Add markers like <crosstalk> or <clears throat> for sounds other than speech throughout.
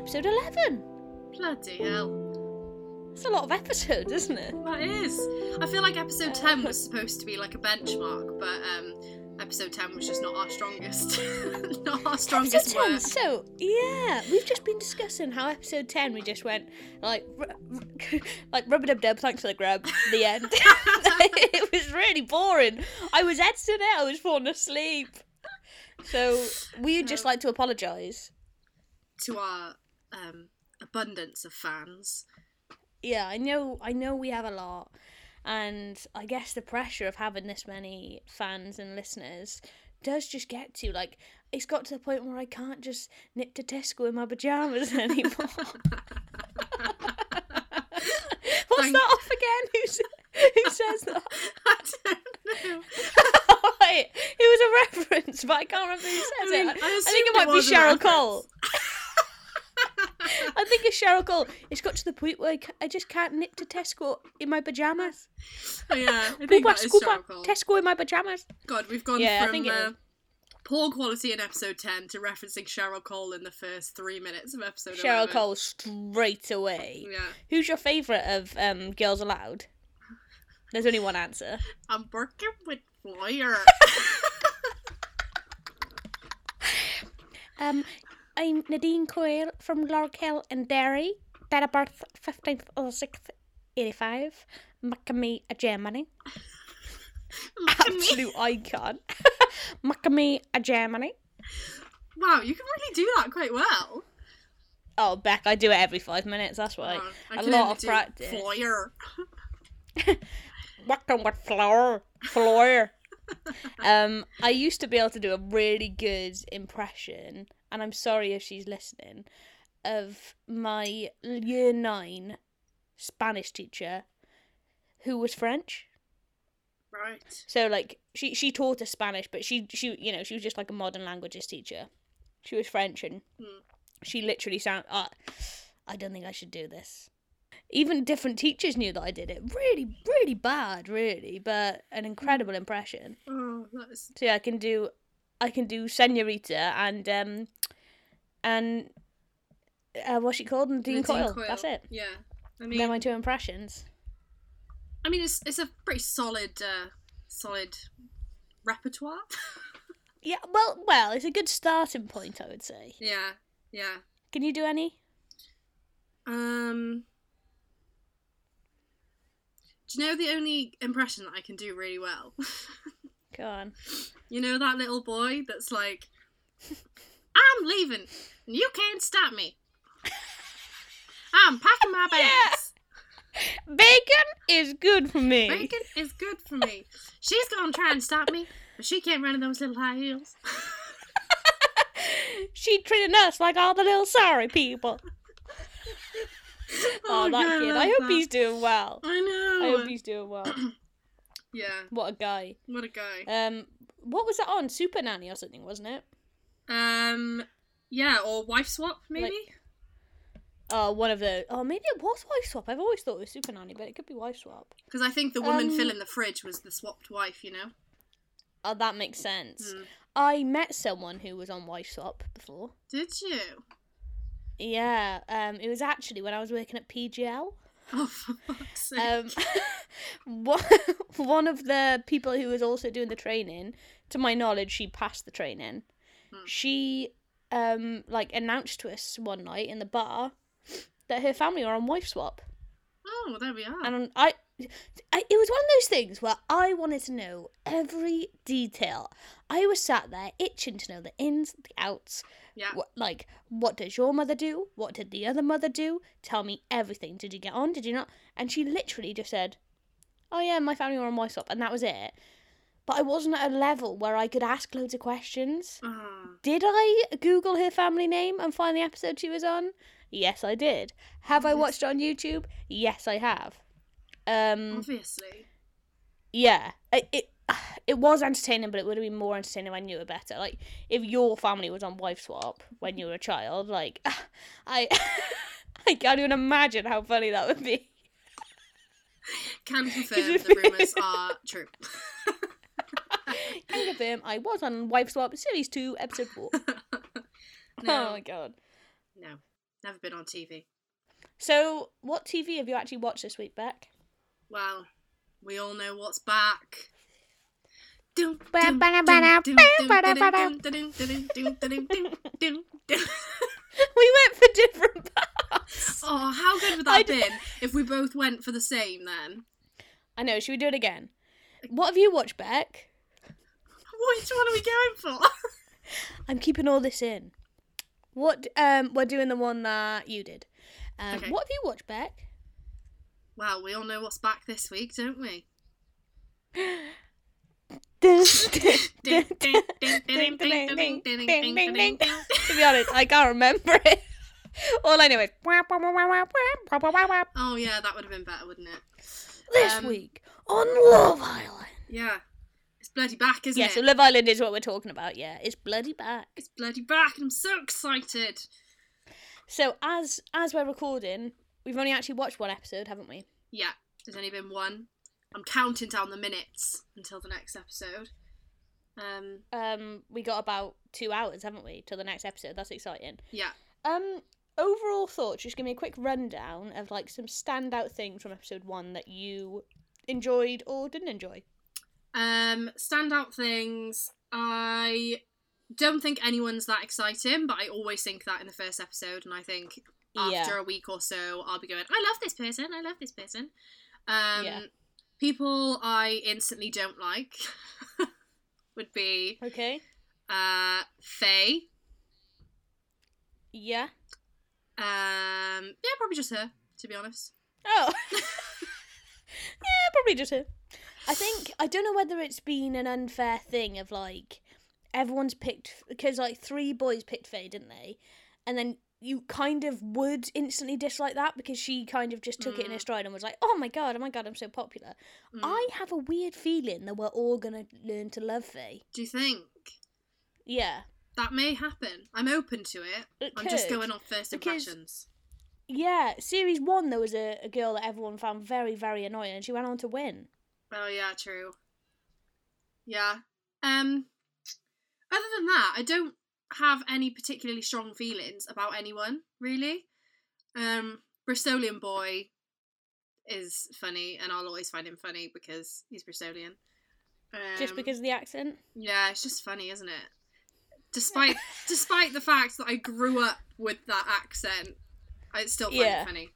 episode 11. Bloody hell. That's a lot of episodes, isn't it? That is. I feel like episode 10 was supposed to be like a benchmark, but um, episode 10 was just not our strongest. <laughs> not our strongest episode 10, work. so, yeah, we've just been discussing how episode 10 we just went, like, r- r- <laughs> like rubber dub dub, thanks for the grub, the end. <laughs> it was really boring. I was editing it, I was falling asleep. So, we'd just like to apologise. To our um, abundance of fans. yeah, I know I know we have a lot and I guess the pressure of having this many fans and listeners does just get to you. like it's got to the point where I can't just nip to Tesco in my pajamas <laughs> anymore. <laughs> What's Thank- that off again? Who's, who says that? <laughs> I don't know. Wait, it was a reference, but I can't remember who says I mean, it. I I, think it might be Cheryl. Cole. I think it's Cheryl Cole. It's got to the point where I, just can't nip to Tesco in my pajamas. Oh, yeah, I <laughs> think back, that is scoop Cheryl Cole. Tesco in my pajamas. God, we've gone Yeah, from uh, poor quality in episode 10 to referencing Cheryl Cole in the first three minutes of episode Cheryl 11. Cole straight away. Yeah. Who's your favourite of um, Girls Aloud? There's only one answer. I'm working with Flyer. <laughs> <laughs> Um, I'm Nadine Coyle from Larkhill in Derry. Date of birth 15th of the 6th, 85. Macamee, Germany. <laughs> Absolute icon. <laughs> Macamee, Germany. wow, you can really do that quite well. Oh, Beck, I do it every five minutes, that's why. Oh, I a lot of practice. Flyer. <laughs> Working with flour. Flour. um, I used to be able to do a really good impression, and I'm sorry if she's listening, of my year nine Spanish teacher who was French. Right. So like she she taught us Spanish, but she she you know she was just like a modern languages teacher. She was French, and Hmm. she literally sound. Uh, I don't think I should do this. Even different teachers knew that I did it. Really, really bad, really, but an incredible impression. Oh, that's So yeah, I can do, I can do Senorita and um, and uh, what's she called? Nadine, Nadine Coyle. Coyle. That's it. Yeah. I mean, They're my two impressions. I mean, it's it's a pretty solid, uh, solid repertoire. <laughs> Yeah, well, well, it's a good starting point, I would say. yeah, yeah. Can you do any? Um, do you know the only impression that I can do really well? <laughs> Go on. you know that little boy that's like, "I'm leaving, and you can't stop me. I'm packing my <laughs> bags. Bacon is good for me. Bacon is good for me. She's gonna try and stop me, but she can't run in those little high heels." <laughs> she treated us like all the little sorry people. <laughs> Oh, that God, kid. love I hope that. he's doing well. I know. I hope he's doing well. <clears throat> Yeah, What a guy. what a guy. Um, what was that on? Super Nanny or something, wasn't it? Um, yeah, or wife swap maybe. Oh, one of the. Oh, maybe it was Wife Swap. I've always thought it was Super Nanny, but it could be Wife Swap. Because I think the woman Um, filling the fridge was the swapped wife. You know. Oh, that makes sense. Hmm. I met someone who was on Wife Swap before. Did you? Yeah, um, it was actually when I was working at PGL. Oh, for <laughs> fuck's sake. Um, <laughs> one of the people who was also doing the training, to my knowledge, she passed the training. Hmm. She, um, like announced to us one night in the bar that her family are on wife swap, oh, there we are. and I, I, it was one of those things where I wanted to know every detail. I was sat there itching to know the ins, the outs. yeah. What, like, what does your mother do? What did the other mother do? Tell me everything. Did you get on? Did you not? And she literally just said, "Oh yeah, my family were on wife swap," and that was it. But I wasn't at a level where I could ask loads of questions. Ah, Did I Google her family name and find the episode she was on? Yes, I did. Have I watched it on YouTube? Yes, I have. Um, obviously. yeah, it, it it was entertaining, but it would have been more entertaining if I knew it better. Like if your family was on wife swap when you were a child, like <laughs> I <laughs> I can't even imagine how funny that would be. Can <laughs> confirm the rumours are true. Can confirm I was on wife swap series two episode four. <laughs> <laughs> Oh, no, Oh my god. no. Never been on TV. So, what TV have you actually watched this week, Beck? Well, we all know what's back. we went for different parts. <laughs> Oh, how good would that have been if we both went for the same then? I know. Should we do it again? What have you watched, Beck? Which one are we going for? I'm keeping all this in. What? Um, we're doing the one that you did. Um, Okay. What have you watched, Beck? well, we all know what's back this week, don't we? to be honest, I can't remember it. All I know is Oh yeah, that would have been better, wouldn't it? this Um, week on Love Island. Yeah. Bloody back, isn't Yeah, it? so Love Island is what we're talking about. Yeah, it's bloody back. It's bloody back. And I'm so excited. So as as we're recording, we've only actually watched one episode, haven't we? Yeah, there's only been one. I'm counting down the minutes until the next episode. Um, Um, we got about two hours, haven't we, till the next episode? That's exciting. yeah. Um, overall thoughts. Just give me a quick rundown of like some standout things from episode one that you enjoyed or didn't enjoy. Um, standout things. I don't think anyone's that exciting, but I always think that in the first episode, and I think after a week or so, I'll be going, I love this person, I love this person. Um, Yeah. People I instantly don't like <laughs> would be Okay. uh, Faye. Yeah. Um, yeah, probably just her, to be honest. Oh. <laughs> <laughs> yeah, probably just her. I think I don't know whether it's been an unfair thing of like everyone's picked because like three boys picked Faye, didn't they? And then you kind of would instantly dislike that because she kind of just took it in her Mm. stride and was like, "Oh my god, oh my god, I'm so popular." Mm. I have a weird feeling that we're all gonna learn to love Faye. Do you think Yeah, that may happen? I'm open to it. it I'm just going off first because- impressions. Yeah, series one there was a, a girl that everyone found very very annoying, and she went on to win. Oh yeah, true. Yeah. Um other than that, I don't have any particularly strong feelings about anyone, really. Um Bristolian boy is funny and I'll always find him funny because he's Bristolian. Um, Just because of the accent. Yeah, it's just funny, isn't it? <laughs> Despite despite the fact that I grew up with that accent, I still find Yeah. it funny.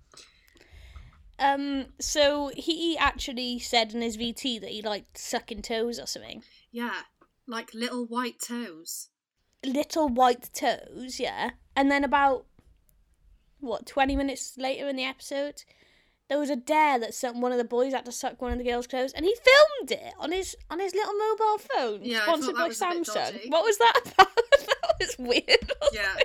Um, so he actually said in his VT that he liked sucking toes or something. Yeah. Like little white toes. Little white toes, yeah. And then about what twenty minutes later in the episode, there was a dare that some one of the boys had to suck one of the girls' toes, and he filmed it on his on his little mobile phone, Yeah, sponsored by was a bit Samsung. What was that <laughs> about? <laughs> was weird. <laughs> Yeah.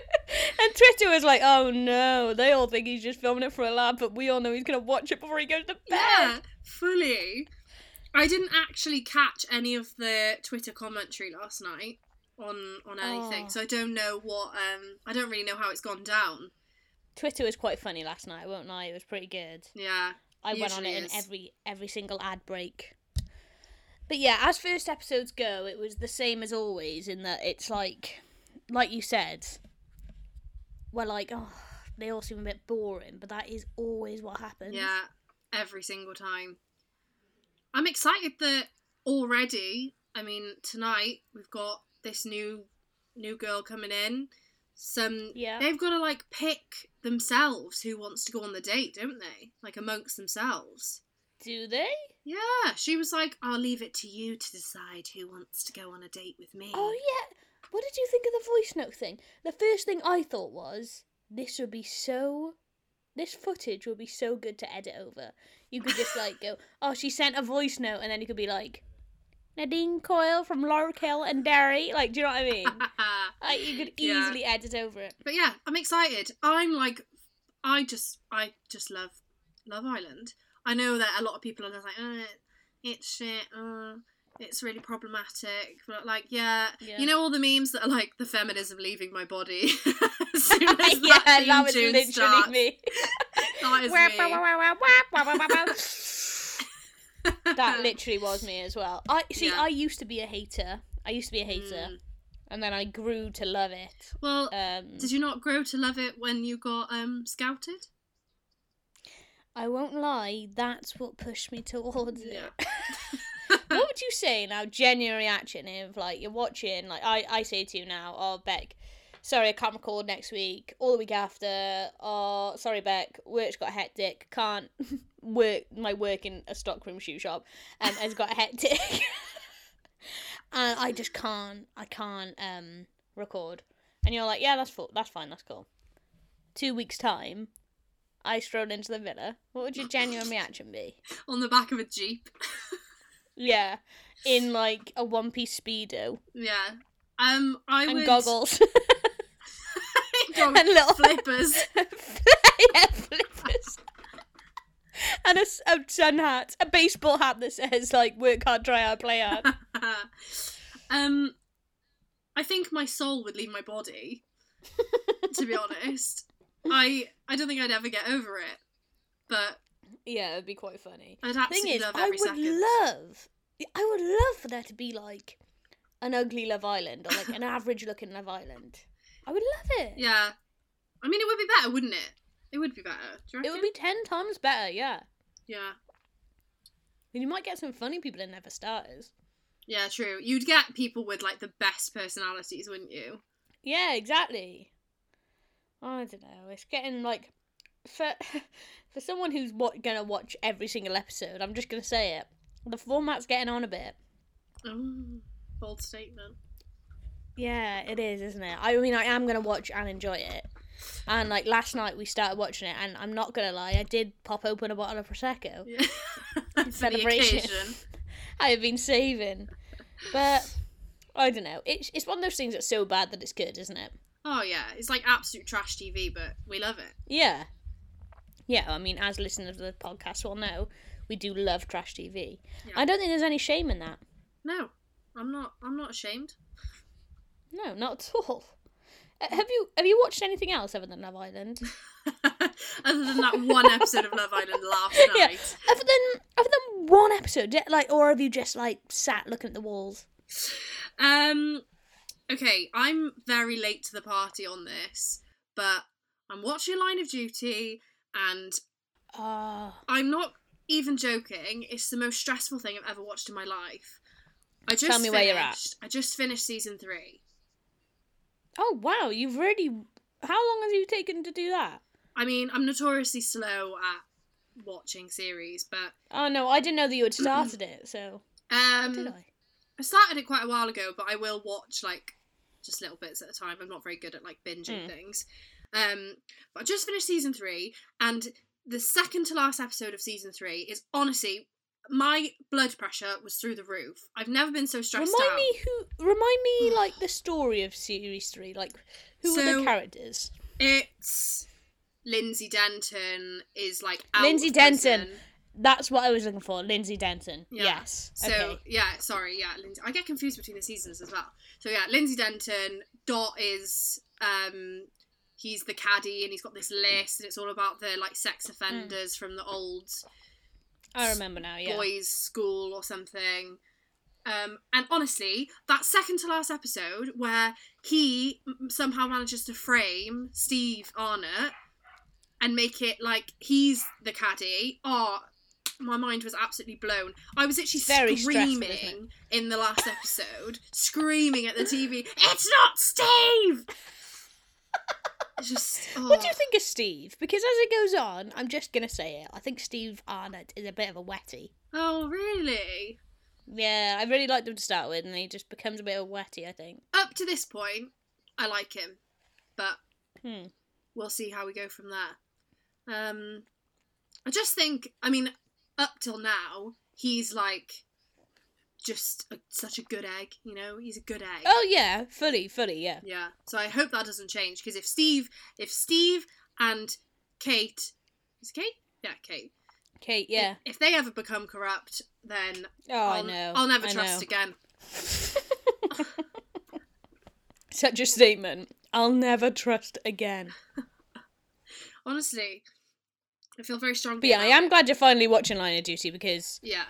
And Twitter was like, "Oh no, they all think he's just filming it for a laugh, but we all know he's gonna watch it before he goes to bed." Yeah, fully. I didn't actually catch any of the Twitter commentary last night on on anything, Oh. so I don't know what. Um, I don't really know how it's gone down. Twitter was quite funny last night. I won't lie, it was pretty good. Yeah, I went on it in every every single ad break. But yeah, as first episodes go, it was the same as always in that it's like, like you said, we're like, oh, they all seem a bit boring, but that is always what happens. yeah, every single time. I'm excited that already. I mean, tonight we've got this new new girl coming in. Some Yeah. they've got to like pick themselves who wants to go on the date, don't they? Like amongst themselves. Do they? Yeah, she was like, I'll leave it to you to decide who wants to go on a date with me. Oh yeah. What did you think of the voice note thing? The first thing I thought was this would be so this footage would be so good to edit over. You could just like go, <laughs> oh, she sent a voice note, and then you could be like, Nadine Coyle from Larkhill and Derry. Like, do you know what I mean? <laughs> Like, you could Yeah. easily edit over it. but yeah, I'm excited. I'm like, I just, I just love Love Island. I know that a lot of people are just like, oh, it's shit. Uh, it's really problematic. But like, yeah, Yeah. you know all the memes that are like the feminism leaving my body. <laughs> as as <laughs> that yeah, theme that was literally starts, me. <laughs> That is me. that literally was me as well. I see. Yeah. I used to be a hater. I used to be a hater. Mm. and then I grew to love it. Well, Um, did you not grow to love it when you got um scouted? I won't lie, that's what pushed me towards Yeah. it. What would you say now? Genuine reaction if like you're watching, like I, I say to you now, oh Beck, sorry I can't record next week or the week after. Oh sorry Beck, work's got hectic, can't <laughs> work my work in a stockroom shoe shop um, has got hectic, <laughs> and I just can't, I can't um record. And you're like, yeah, that's full, that's fine, that's cool. Two weeks time, I stroll into the villa. What would your genuine reaction be? On the back of a jeep. <laughs> Yeah, in like a one piece speedo yeah. Um, I and would goggles <laughs> and little flippers. <laughs> yeah, flippers. And a, a sun hat, a baseball hat that says like "work hard, try hard, play hard." <laughs> um, I think my soul would leave my body. to be honest, I I don't think I'd ever get over it, but yeah, it'd be quite funny. I'd Thing is, love I would second. love, I would love for there to be like an ugly Love Island or like an <laughs> average looking Love Island. I would love it. yeah, I mean, it would be better, wouldn't it? It would be better. Do you It would be ten times better. Yeah, Yeah, and you might get some funny people in there for starters. yeah, true. You'd get people with like the best personalities, wouldn't you? Yeah, exactly. I don't know. It's getting like for <laughs> for someone who's what gonna watch every single episode. I'm just gonna say it. The format's getting on a bit. Oh, bold statement. Yeah, it is, isn't it? I mean, I am gonna watch and enjoy it. And like last night, we started watching it, and I'm not gonna lie, I did pop open a bottle of prosecco. Yeah. <laughs> <laughs> Celebration. <laughs> I have been saving, but I don't know. It's it's one of those things that's so bad that it's good, isn't it? Oh yeah, it's like absolute trash TV, but we love it. Yeah. Yeah, I mean, as listeners of the podcast will know, we do love trash TV. Yeah. I don't think there's any shame in that. No, I'm not. I'm not ashamed. No, not at all. Uh, have you have you watched anything else other than Love Island? <laughs> Other than that one episode of Love Island last <laughs> Yeah. night. Other than other than one episode, like, or have you just like sat looking at the walls? Um. Okay, I'm very late to the party on this, but I'm watching Line of Duty, and Ah, I'm not even joking. It's the most stressful thing I've ever watched in my life. I just Tell me where you're at. finished- I just finished season three. oh wow, you've really. How long have you taken to do that? I mean, I'm notoriously slow at watching series, but Oh no, I didn't know that you had started it. So um, did I? I started it quite a while ago, but I will watch like just little bits at a time. I'm not very good at like binging Mm. things. Um, but I just finished season three, and the second to last episode of season three is honestly my blood pressure was through the roof. I've never been so stressed Remind out. me who. Remind me like the story of series three. Like who are the characters? It's Lindsay Denton is like out Lindsay Denton. prison. That's what I was looking for. Lindsay Denton. Yeah. Yes. So okay. yeah, sorry, yeah, Lindsay. I get confused between the seasons as well. So yeah, Lindsay Denton. Dot is um, he's the caddy, and he's got this list, and it's all about the like sex offenders from the old I remember now. Yeah. boys' school or something. Um, and honestly, that second to last episode where he somehow manages to frame Steve Arnott and make it like he's the caddy. Oh, my mind was absolutely blown. I was actually Very screaming in the last episode, screaming at the TV. It's not Steve. <laughs> Just. Oh. What do you think of Steve? Because as it goes on, I'm just gonna say it. I think Steve Arnott is a bit of a wetty. Oh, really? Yeah, I really liked him to start with, and he just becomes a bit of a wetty. I think. Up to this point, I like him, but Hmm. we'll see how we go from there. Um, I just think, I mean, up till now, he's like just a, such a good egg. You know, he's a good egg. Oh yeah, fully, fully, yeah. Yeah. So I hope that doesn't change because if Steve, if Steve and Kate, is it Kate? Yeah, Kate. Kate, yeah. If, if they ever become corrupt, then Oh, I'll, I know. I'll never I trust know. again. <laughs> Such a statement. I'll never trust again. <laughs> Honestly, I feel very strongly. But yeah, I am glad you're finally watching Line of Duty because Yeah.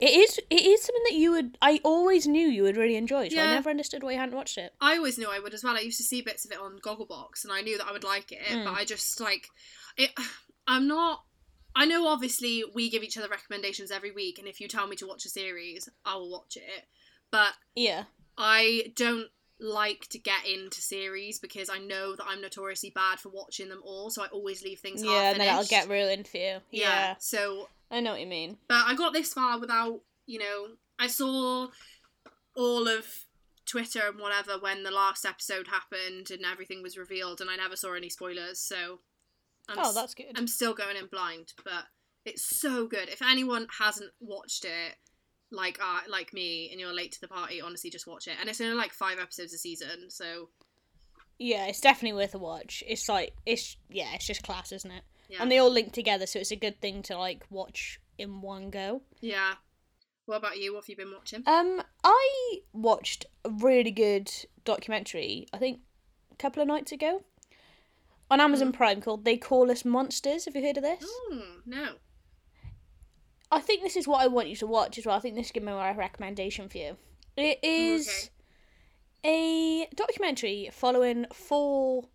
It is. It is something that you would. I always knew you would really enjoy. So I never understood why you hadn't watched it. I always knew I would as well. I used to see bits of it on Gogglebox, and I knew that I would like it. Mm. But I just like it. <sighs> I'm not. I know obviously we give each other recommendations every week, and if you tell me to watch a series, I will watch it. But Yeah. I don't like to get into series because I know that I'm notoriously bad for watching them all, so I always leave things Yeah, and then that'll get ruined for you. yeah. Yeah. So, I know what you mean. but I got this far without, you know, I saw all of Twitter and whatever when the last episode happened and everything was revealed, and I never saw any spoilers. So, I'm oh, that's good. I'm still going in blind, but it's so good. If anyone hasn't watched it, like uh, like me, and you're late to the party, honestly, just watch it. And it's only like five episodes a season, so Yeah, it's definitely worth a watch. It's like it's yeah, it's just class, isn't it? yeah, And they all link together, so it's a good thing to like watch in one go. yeah. What about you? What have you been watching? Um, I watched a really good documentary. I think a couple of nights ago on Amazon Prime called "They Call Us Monsters." Have you heard of this? Oh no. I think this is what I want you to watch as well. I think this is going to be my recommendation for you. It is a documentary following four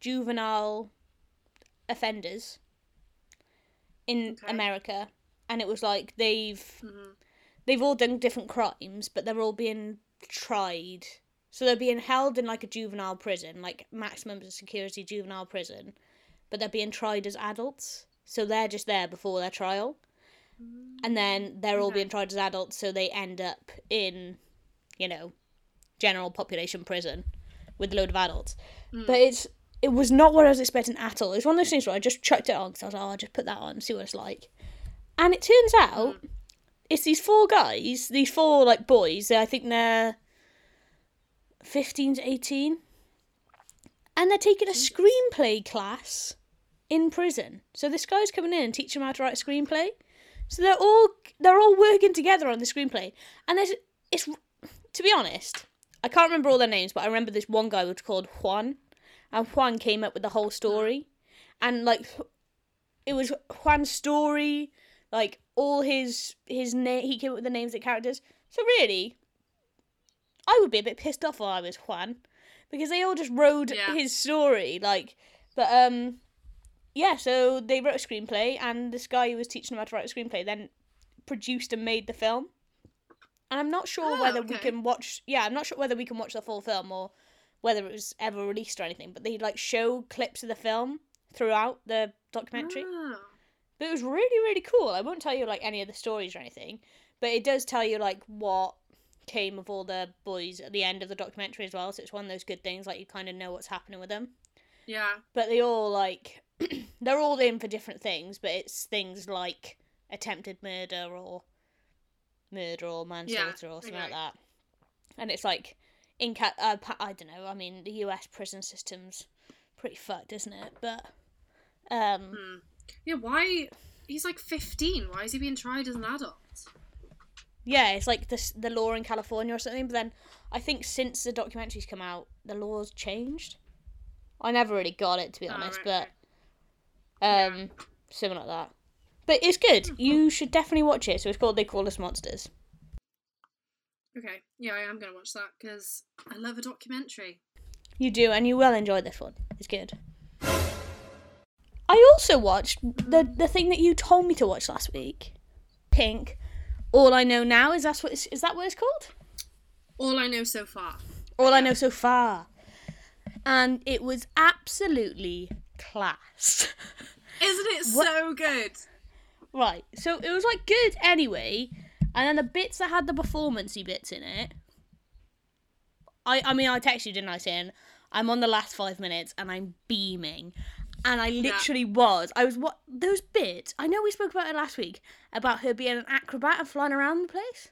juvenile offenders in Okay. America, and it was like they've hmm they've all done different crimes, but they're all being tried. So they're being held in like a juvenile prison, like maximum security juvenile prison, but they're being tried as adults. So they're just there before their trial. And then they're all being tried as adults, so they end up in, you know, general population prison with a load of adults. Mm. But it's it was not what I was expecting at all. It's one of those things where I just chucked it on because I was like, oh, I'll just put that on, and see what it's like. And it turns out it's these four guys, these four like boys. I think they're fifteen to eighteen, and they're taking a screenplay class in prison. So this guy's coming in and teaching them how to write a screenplay. So they're all they're all working together on the screenplay, and there's it's to be honest, I can't remember all their names, but I remember this one guy was called Juan, and Juan came up with the whole story, and like it was Juan's story, like all his his name. He came up with the names of the characters. So really, I would be a bit pissed off if I was Juan, because they all just rode Yeah. his story. Like, but um, yeah. So they wrote a screenplay, and this guy who was teaching them how to write a screenplay then produced and made the film. And I'm not sure Oh, whether we can watch. Yeah, I'm not sure whether we can watch the full film or whether it was ever released or anything. But they like show clips of the film throughout the documentary. Ah. But it was really, really cool. I won't tell you like any of the stories or anything, but it does tell you like what came of all the boys at the end of the documentary as well. So it's one of those good things like you kind of know what's happening with them. Yeah. But they all like <clears throat> they're all in for different things, but it's things like attempted murder or murder or manslaughter or something like that. And it's like in ca- uh, pa- I don't know. I mean, the U.S. prison system's pretty fucked, isn't it? But um. Hmm. Yeah. Why? He's like 15. Why is he being tried as an adult? Yeah, it's like this the law in California or something. But then I think since the documentaries come out, the laws changed. I never really got it to be Oh, honest, right, but right. Um, something like that. But it's good. You should definitely watch it. So it's called They Call Us Monsters. Okay. Yeah, I am gonna watch that because I love a documentary. You do, and you will enjoy this one. It's good. I also watched the the thing that you told me to watch last week, Pink. All I know now is that's what it's, is that what it's called? All I know so far. All I know so far, and it was absolutely class. <laughs> Isn't it What- so good? right, so it was like good anyway, and then the bits that had the performancey bits in it. I I mean I texted you didn't I saying I'm on the last five minutes and I'm beaming. And I literally was. I was what those bits. I know we spoke about it last week about her being an acrobat and flying around the place.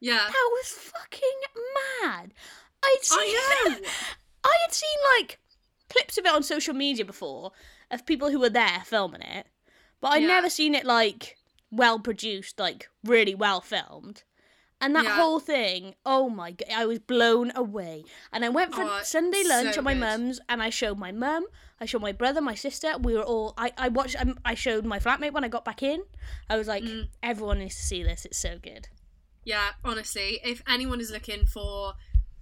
Yeah. That was fucking mad. I'd seen, I know. <laughs> I had seen like clips of it on social media before of people who were there filming it, but I'd Yeah. never seen it like well produced, like really well filmed. And that Yeah. whole thing, oh my god, I was blown away. And I went for Oh, Sunday lunch so at my good. mum's, and I showed my mum, I showed my brother, my sister. We were all. I I watched. Um, I showed my flatmate when I got back in. I was like, Mm. everyone needs to see this. It's so good. Yeah, honestly, if anyone is looking for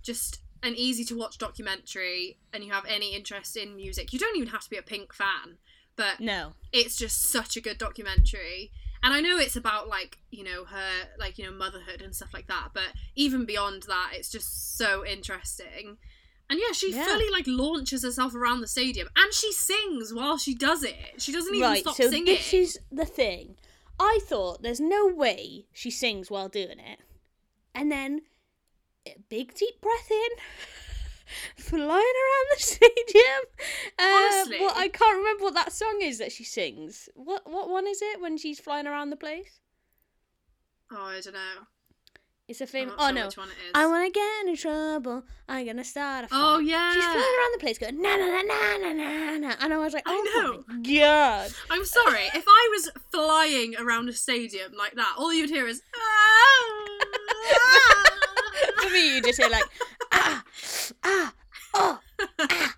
just an easy to watch documentary and you have any interest in music, you don't even have to be a Pink fan, but No. it's just such a good documentary. And I know it's about like, you know, her like, you know, motherhood and stuff like that, but even beyond that, it's just so interesting. And yeah, she Yeah. fully like launches herself around the stadium and she sings while she does it. She doesn't even right. stop So singing. this is the thing. I thought there's no way she sings while doing it, and then big deep breath in. <laughs> Flying around the <laughs> stadium. Uh, Honestly. well, I can't remember what that song is that she sings. What what one is it when she's flying around the place? Oh, I don't know. It's a famous. Oh sure no! which one it is. I wanna get into trouble. I'm gonna start a fight. Oh yeah. She's flying around the place going na na na na na na na, and I was like, I oh my god! <laughs> I'm sorry. If I was flying around a stadium like that, all you'd hear is. "Ah, For me, you just hear like <laughs> ah ah oh ah.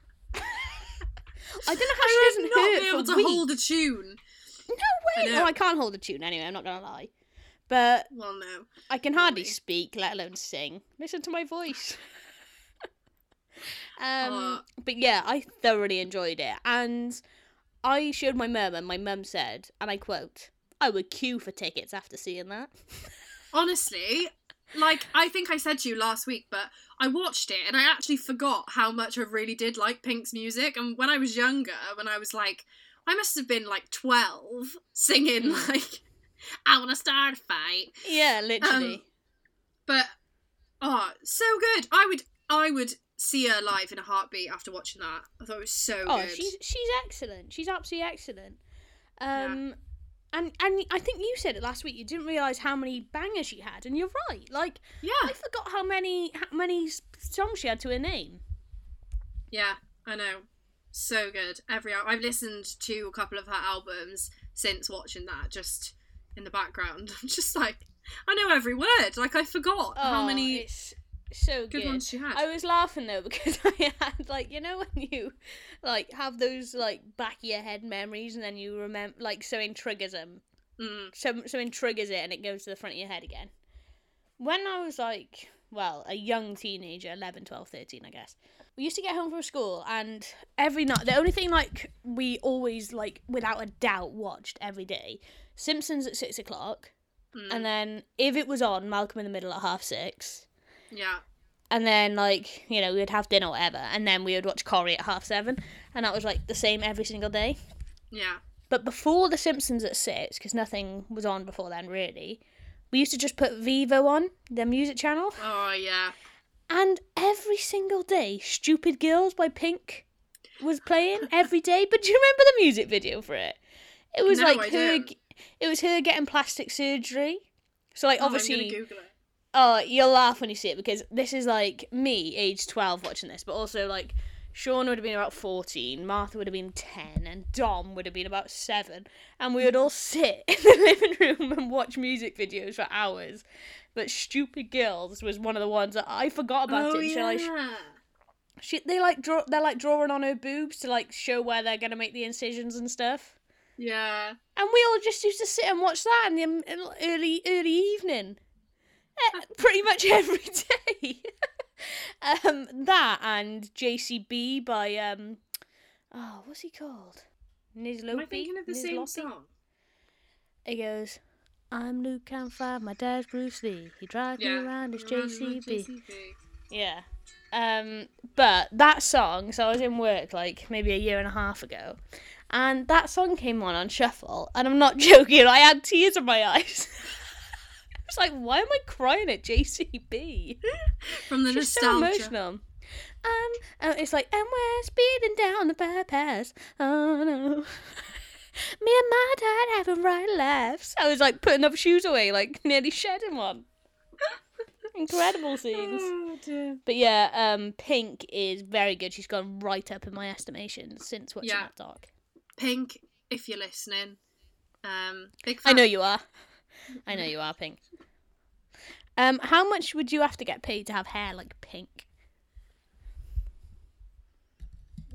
I don't know how I she doesn't not hurt be able to weeks. hold a tune. No I way! know. Oh, I can't hold a tune anyway. I'm not gonna lie, but Well, no. I can hardly Really? speak, let alone sing. Listen to my voice. <laughs> um, Oh. but yeah, I thoroughly enjoyed it, and I showed my mum, and my mum said, and I quote, "I would queue for tickets after seeing that." <laughs> Honestly, like I think I said to you last week, but I watched it and I actually forgot how much I really did like Pink's music. And when I was younger, when I was like, I must have been like twelve, singing Mm. like, "I want to start a fight." Yeah, literally. Um, But oh, so good. I would I would see her live in a heartbeat after watching that. I thought it was so oh, good. she's she's excellent. She's absolutely excellent. Um, and and I think you said it last week. You didn't realize how many bangers she had, and you're right. Like Yeah, I forgot how many how many songs she had to her name. yeah, I know. So good. Every I've listened to a couple of her albums since watching that, just in the background. <laughs> I'm just like, I know every word. Like I forgot how Oh, many It's so good good. ones she had. I was laughing though <laughs> because I had like you know when you like have those like back of your head memories and then you remember like something triggers them. Mm, Some something triggers it and it goes to the front of your head again. When I was like well a young teenager 11 12 13 i guess we used to get home from school and every night the only thing like we always like without a doubt watched every day simpsons at six o'clock mm, and then if it was on malcolm in the middle at half six yeah. and then like you know we would have dinner or whatever and then we would watch Corrie at half seven and that was like the same every single day Yeah. but before the simpsons at six because nothing was on before then really we used to just put vivo on the music channel Oh yeah. and every single day stupid girls by pink was playing every day but do you remember the music video for it it was No, like I her don't. it was her getting plastic surgery so like Oh, obviously I'm gonna Google it. Oh, you'll laugh when you see it because this is like me, age 12, watching this, but also like Sean would have been about 14, Martha would have been 10, and Dom would have been about 7. And we would all sit <laughs> in the living room and watch music videos for hours. But Stupid Girls was one of the ones that I forgot about oh it. So yeah. like, she, they like draw, they're like drawing on her boobs to like show where they're gonna make the incisions and stuff. yeah. And we all just used to sit and watch that in the um, early early evening, <laughs> pretty much every day. <laughs> um, that and JCB by um, oh, what's he called? Niz Am I thinking of the Niz same song? It goes, I'm Luke Five, my dad's Bruce Lee. He drives me around his the JCB. Yeah. Um, but that song, so I was in work like maybe a year and a half ago, and that song came on on shuffle, and I'm not <laughs> joking, I had tears in my eyes. Was like, why am I crying at JCB? <laughs> From the It's just so emotional. Um, uh, it's like, and we're speeding down the bypass. Oh no. <laughs> Me and my dad having right laughs. I was like putting up shoes away, like nearly shedding one. <laughs> Incredible scenes. Oh. But yeah, um, Pink is very good. She's gone right up in my estimation since watching Yeah. that doc. Pink, if you're listening, um, big I know you are. I know you are, Pink. Um, how much would you have to get paid to have hair like pink?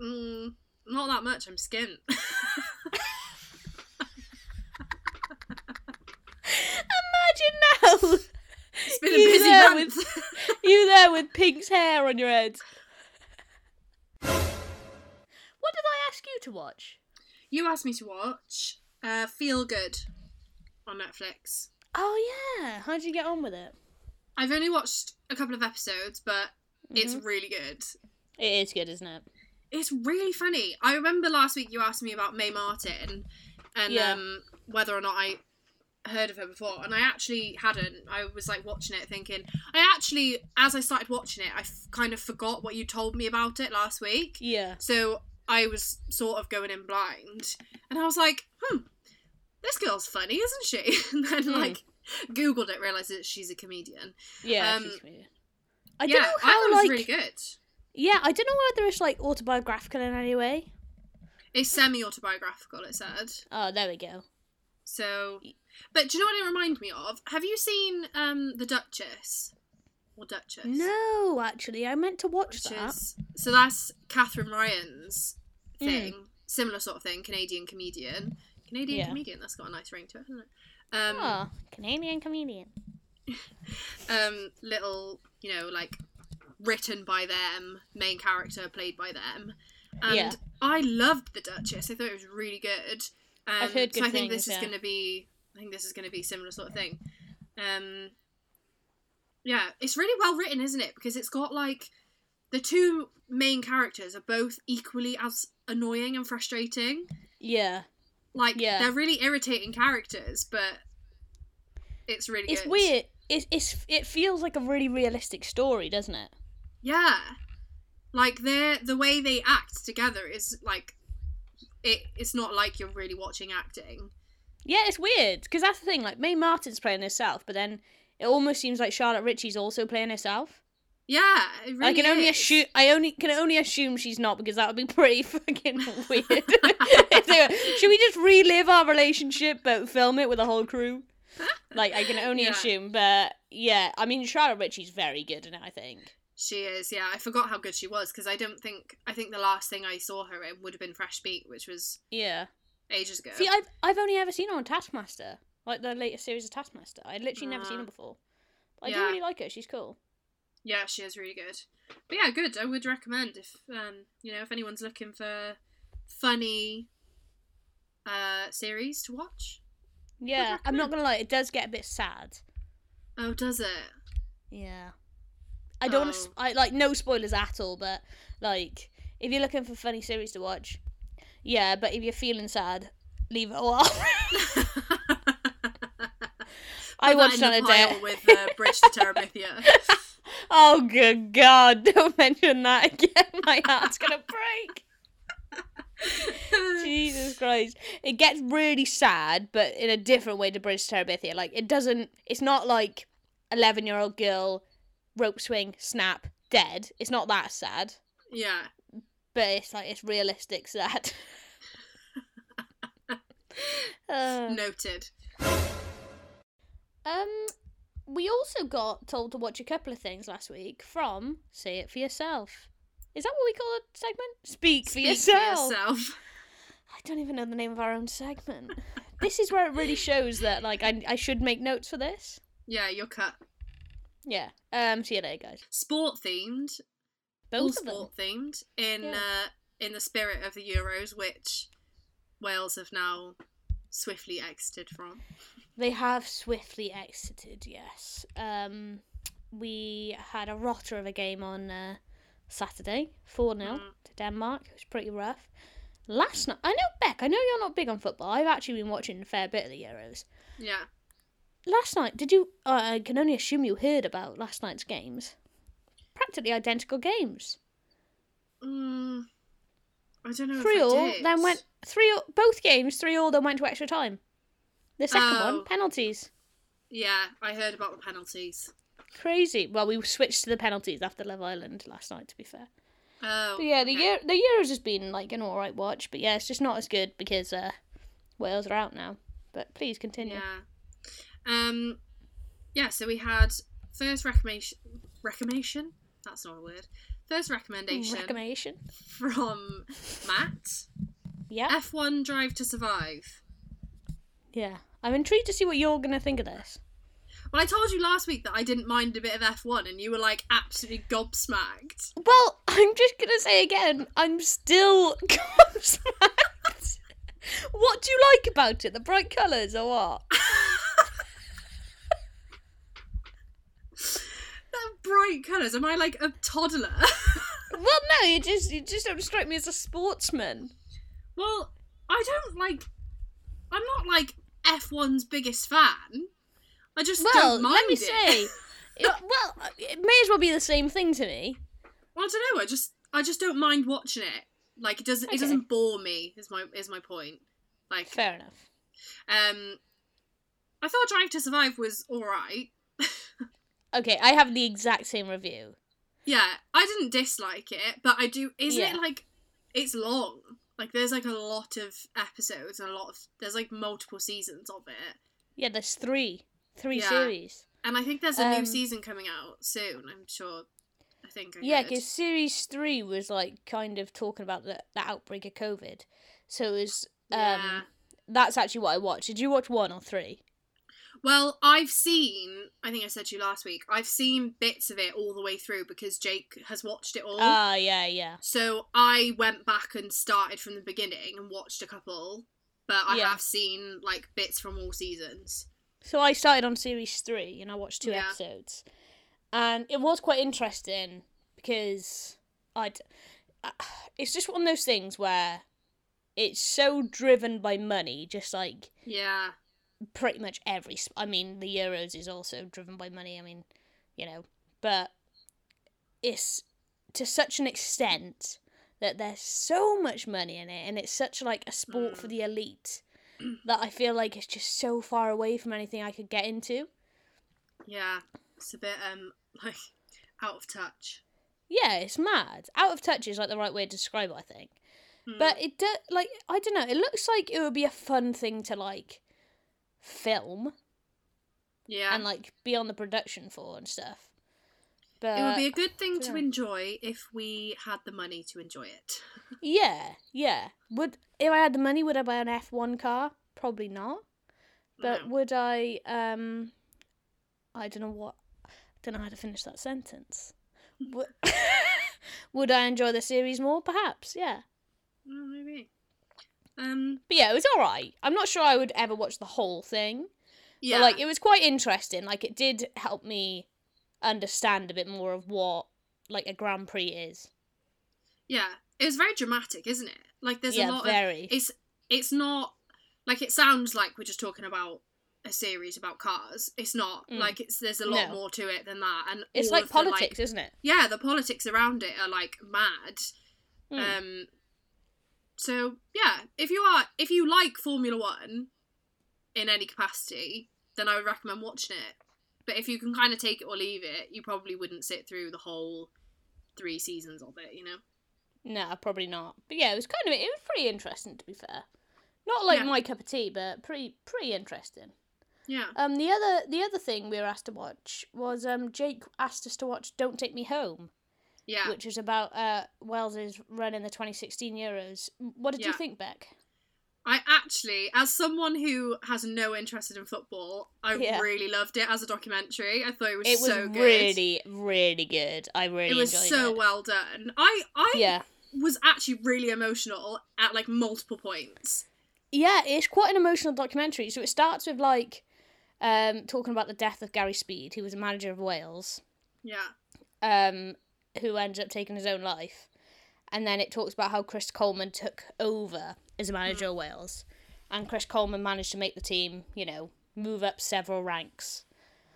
Mm, not that much. I'm skint. <laughs> Imagine now, it's been a You busy there month. you there with Pink's hair on your head. What did I ask you to watch? you asked me to watch uh, Feel Good on Netflix. Oh yeah, how did you get on with it? I've only watched a couple of episodes, but it's Mhm. really good. It is good, isn't it? It's really funny. I remember last week you asked me about Mae Martin and Yeah. um, whether or not I heard of her before, and I actually hadn't. I was like watching it, thinking. I actually, as I started watching it, I f- kind of forgot what you told me about it last week. Yeah. So I was sort of going in blind, and I was like, "Hmm, this girl's funny, isn't she?" <laughs> and then Hmm. like googled it, realized that she's a comedian. Yeah. Um, she's comedian. I yeah, don't know I how thought like really good. yeah, I don't know whether it's like autobiographical in any way. It's semi autobiographical. It said. Oh, there we go. So, but do you know what it reminded me of? Have you seen um the Duchess or Duchess? No, actually, I meant to watch Which that. is so that's Katherine Ryan's Mm. thing, similar sort of thing, Canadian comedian. Canadian Yeah. comedian. That's got a nice ring to it, hasn't it? Um, oh, Canadian comedian. <laughs> um, little, you know, like written by them, main character played by them, and Yeah. I loved the Duchess. I thought it was really good. Um, I've heard good so I think this is yeah. going to be. I think this is going to be a similar sort of thing. Um, yeah, it's really well written, isn't it? Because it's got like the two main characters are both equally as annoying and frustrating. Yeah. Like Yeah. they're really irritating characters, but it's really It's good. weird. It's, it's it feels like a really realistic story, doesn't it? Yeah. Like they're the way they act together is like it it's not like you're really watching acting. Yeah, it's weird because that's the thing. Like Mae Martin's playing herself, but then it almost seems like Charlotte Ritchie's also playing herself. Yeah, really I can only assume. I only can only assume she's not because that would be pretty <laughs> fucking weird. <laughs> Were- Should we just relive our relationship but film it with a whole crew? Like I can only Yeah. assume, but yeah, I mean Charlotte Ritchie's very good in it. I think. She is, yeah. I forgot how good she was because I don't think I think the last thing I saw her in would have been Fresh Meat, which was Yeah. ages ago. See, I've I've only ever seen her on Taskmaster, like the latest series of Taskmaster. I'd literally never seen Ah. her before. But I do really like her. She's cool. Yeah, she is really good. But yeah, good. I would recommend if um you know if anyone's looking for funny uh series to watch. Yeah, I'm not gonna lie. It does get a bit sad. Oh, does it? Yeah. I don't. Oh. sp I like no spoilers at all, but like if you're looking for funny series to watch, yeah. But if you're feeling sad, leave it all. <laughs> <laughs> I watched on a day. with uh, Bridge to Terabithia. <laughs> oh good god! <laughs> Don't mention that again. <laughs> My heart's gonna break. <laughs> Jesus Christ. It gets really sad, but in a different way to Bridge to Terabithia. Like, it doesn't, it's not like 11 year old girl, rope swing, snap, dead. It's not that sad, yeah. but it's like, it's realistic sad. Uh, Noted. um, we also got told to watch a couple of things last week from Say It For Yourself. Is that what we call a segment? Speak, for, Speak yourself. yourself. I don't even know the name of our own segment. this is where it really shows that like I I should make notes for this. Yeah, you're cut. Yeah. Um. See you later, guys. Sport themed. all Both sport themed in Yeah. uh, in the spirit of the Euros, which Wales have now swiftly exited from. They have swiftly exited. Yes. Um. We had a rotter of a game on uh, Saturday, four 0 Mm. to Denmark. It was pretty rough. Last night, I know Beck. I know you're not big on football. I've actually been watching a fair bit of the Euros. Yeah. Last night, did you? Uh, I can only assume you heard about last night's games. Practically identical games. Mm, I don't know. three all, then went three all, both games three all, then went to extra time. The second Oh. one penalties. Yeah, I heard about the penalties. Crazy. Well, we switched to the penalties after Love Island last night. To be fair, Oh. but yeah, the okay. year the Euros has just been like an all right watch, but yeah, it's just not as good because uh, Wales are out now. But please continue. Yeah. Um. Yeah. So we had first recommendation. Recommendation? That's not a word. First recommendation Recommendation. from Matt. Yeah. F1 Drive to Survive. Yeah. I'm intrigued to see what you're gonna think of this. Well, I told you last week that I didn't mind a bit of F1, and you were like absolutely gobsmacked. Well, <laughs> I'm just gonna say again, I'm still <laughs> gobsmacked. what do you like about it? The bright colours or what? <laughs> That bright colours. Am I like a toddler? Well, no, you just you just don't strike me as a sportsman. well, I don't like. I'm not like F1's biggest fan. I just Well, don't mind let me it. say. <laughs> well, it may as well be the same thing to me. Well, I don't know. I just I just don't mind watching it. Like it doesn't Okay. it doesn't bore me. Is my is my point. Like Fair enough. um, I thought Drive to Survive was all right. <laughs> Okay, I have the exact same review. Yeah, I didn't dislike it, but I do. Isn't Yeah. it like it's long? Like there's like a lot of episodes and a lot of there's like multiple seasons of it, Yeah, there's three, three Yeah. series. and I think there's a new Um, season coming out soon. I'm sure. I think. I Yeah, because series three was like kind of talking about the, the outbreak of COVID. So it was um Yeah. that's actually what I watched. Did you watch one or three? Well, I've seen. I think I said to you last week. I've seen bits of it all the way through because Jake has watched it all. Ah, yeah, yeah. So I went back and started from the beginning and watched a couple, but I Yeah. have seen like bits from all seasons. So I started on series three and I watched two Yeah. episodes, and it was quite interesting because I, it's just one of those things where it's so driven by money, just like Yeah. Pretty much every. I mean, the Euros is also driven by money. I mean, you know, but it's to such an extent that there's so much money in it, and it's such like a sport for Mm. the elite <clears throat> that I feel like it's just so far away from anything I could get into. Yeah. It's a bit um <laughs> like out of touch. Yeah, it's mad. Out of touch is like the right way to describe it, I think. Hmm. But it do, like I don't know. It looks like it would be a fun thing to like film yeah. and like be on the production for and stuff. But it would be a good thing to enjoy if we had the money to enjoy it. yeah, yeah. Would if I had the money, would I buy an F one car? Probably not. But No. would I? Um, I don't know what. I Don't know how to finish that sentence. would, <laughs> would I enjoy the series more? Perhaps. Yeah. Well, maybe. Um. But yeah, it was all right. I'm not sure I would ever watch the whole thing. Yeah. But like, it was quite interesting. Like, it did help me understand a bit more of what like a Grand Prix is. yeah. It was very dramatic, isn't it? Like there's yeah, a lot very. of it's it's not like it sounds like we're just talking about a series about cars. It's not. Mm. Like it's there's a lot No. more to it than that. And it's like of the, politics, isn't it? yeah, the politics around it are like mad. Mm. Um so yeah, if you are if you like Formula 1 in any capacity, then I would recommend watching it. But if you can kind of take it or leave it, you probably wouldn't sit through the whole 3 seasons of it, you know. No, probably not. But yeah, it was kind of it was pretty interesting to be fair. Not like Yeah. my cup of tea, but pretty pretty interesting. Yeah. Um, the other the other thing we were asked to watch was um Jake asked us to watch "Don't Take Me Home," Yeah. which was about uh Wales's run in the 2016 Euros. What did you think, Beck? I actually, as someone who has no interest in football, I Yeah. really loved it as a documentary. I thought it was, It was so good. really really good. I really it was so it. well done. I I Yeah. was actually really emotional at like multiple points. Yeah, it's quite an emotional documentary. So it starts with like um talking about the death of Gary Speed, who was a manager of Wales. Yeah. um, who ended up taking his own life. And then it talks about how Chris Coleman took over as a manager of Wales. And Chris Coleman managed to make the team, you know, move up several ranks.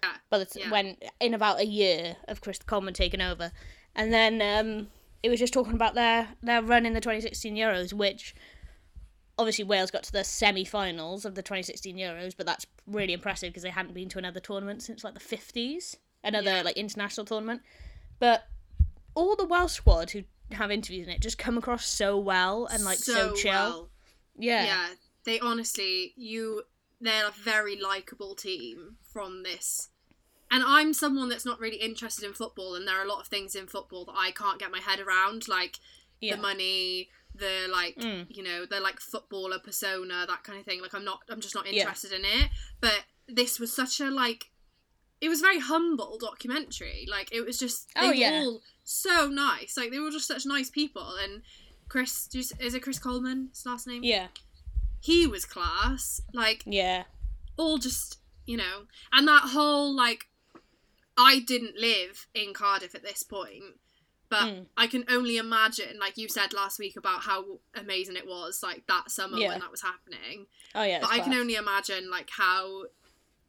Yeah, But it's yeah. when in about a year of Chris Coleman taking over. And then um, it was just talking about their, their run in the 2016 Euros, which obviously Wales got to the semi-finals of the 2016 Euros, but that's really impressive because they hadn't been to another tournament since like the 50s, another Yeah. like international tournament. But all the Welsh squad who have interviews in it just come across so well and like so, chill. well. Yeah. Yeah. They honestly, you, they're a very likable team from this and I'm someone that's not really interested in football, and there are a lot of things in football that I can't get my head around, like Yeah. the money, the like, Mm. you know, the like footballer persona, that kind of thing. Like, I'm not, I'm just not Yeah. interested in it. But this was such a like, it was a very humble documentary. Like, it was just, they Oh, were yeah. all so nice. Like, they were just such nice people. And Chris, do you s- is it Chris Coleman? His last name? Yeah. He was class. Like, Yeah. all just you know and that whole like i didn't live in cardiff at this point but Mm. i can only imagine like you said last week about how amazing it was like that summer Yeah. when that was happening Oh yeah. but i can only imagine like how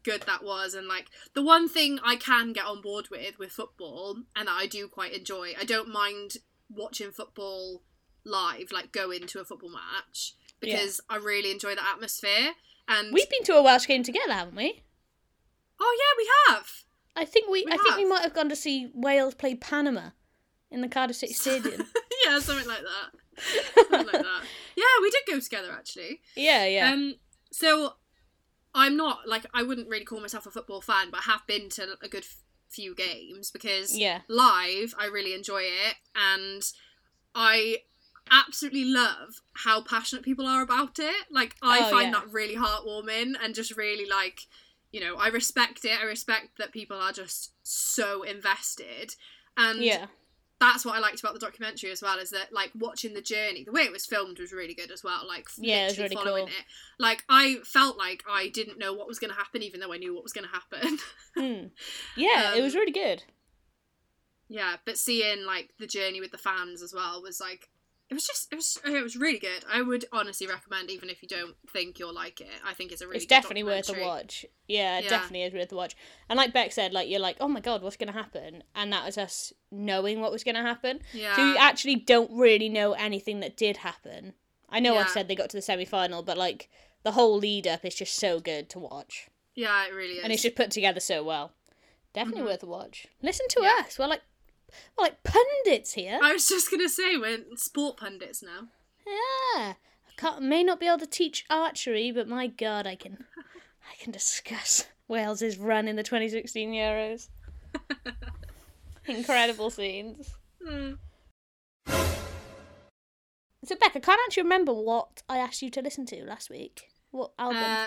good that was and like the one thing i can get on board with with football and that i do quite enjoy i don't mind watching football live like go into a football match Yeah. because i really enjoy the atmosphere and We've been to a Welsh game together, haven't we? oh yeah we have I think we. We I think we might have gone to see Wales play Panama in the Cardiff City <laughs> Stadium. yeah, something like that. <laughs> Something like that. Yeah, we did go together actually. yeah. Yeah. Um, so I'm not like I wouldn't really call myself a football fan, but I have been to a good few games because yeah. live I really enjoy it, and I absolutely love how passionate people are about it. Like I Oh, find yeah. that really heartwarming and just really like. You know, I respect it. I respect that people are just so invested, and Yeah. That's what I liked about the documentary as well is that like watching the journey, the way it was filmed was really good as well. Like Yeah, it was literally really following cool. it. Like I felt like I didn't know what was going to happen, even though I knew what was going to happen. <laughs> Hmm. Yeah. it was Um, really good. yeah, but seeing like the journey with the fans as well was like it was just it was it was really good. I would honestly recommend even if you don't think you'll like it. I think it's a really it's definitely worth a watch. Yeah, Yeah. definitely is worth a watch. And like Beck said, like you're like, oh my god, what's gonna happen? And that was us knowing what was gonna happen. Yeah. So you actually don't really know anything that did happen. I know I've said they got to the semi final, but like the whole lead up is just so good to watch. yeah, it really is. And it's just put together so well. Definitely Mhm. worth a watch. Listen to Yeah. us. We're like we're like pundits here. I was just gonna say we're sport pundits now. Yeah. I can't, may not be able to teach archery, but my god, I can <laughs> I can discuss <laughs> Wales's run in the 2016 Euros. <laughs> Incredible scenes. Mm. So Beck, I can't actually remember what I asked you to listen to last week. What album? Uh,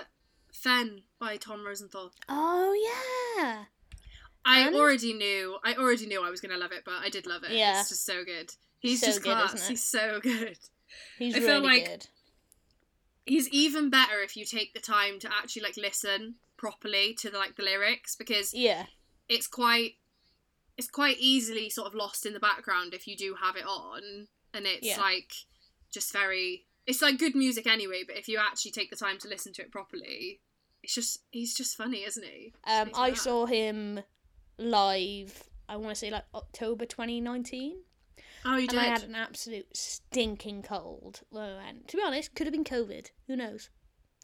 Fen by Tom Rosenthal. oh yeah. I And? already knew. I already knew I was gonna love it, but I did love it. Yeah. it's just so good. He's So just good, class. He's so good. He's I feel really like- good. He's even better if you take the time to actually like listen properly to the like the lyrics because Yeah. it's quite it's quite easily sort of lost in the background if you do have it on and it's Yeah. like just very it's like good music anyway but if you actually take the time to listen to it properly it's just he's just funny isn't he Um, I saw him live. I want to say like October 2019. oh you and did I had an absolute stinking cold when I went. To be honest, could have been COVID. Who knows?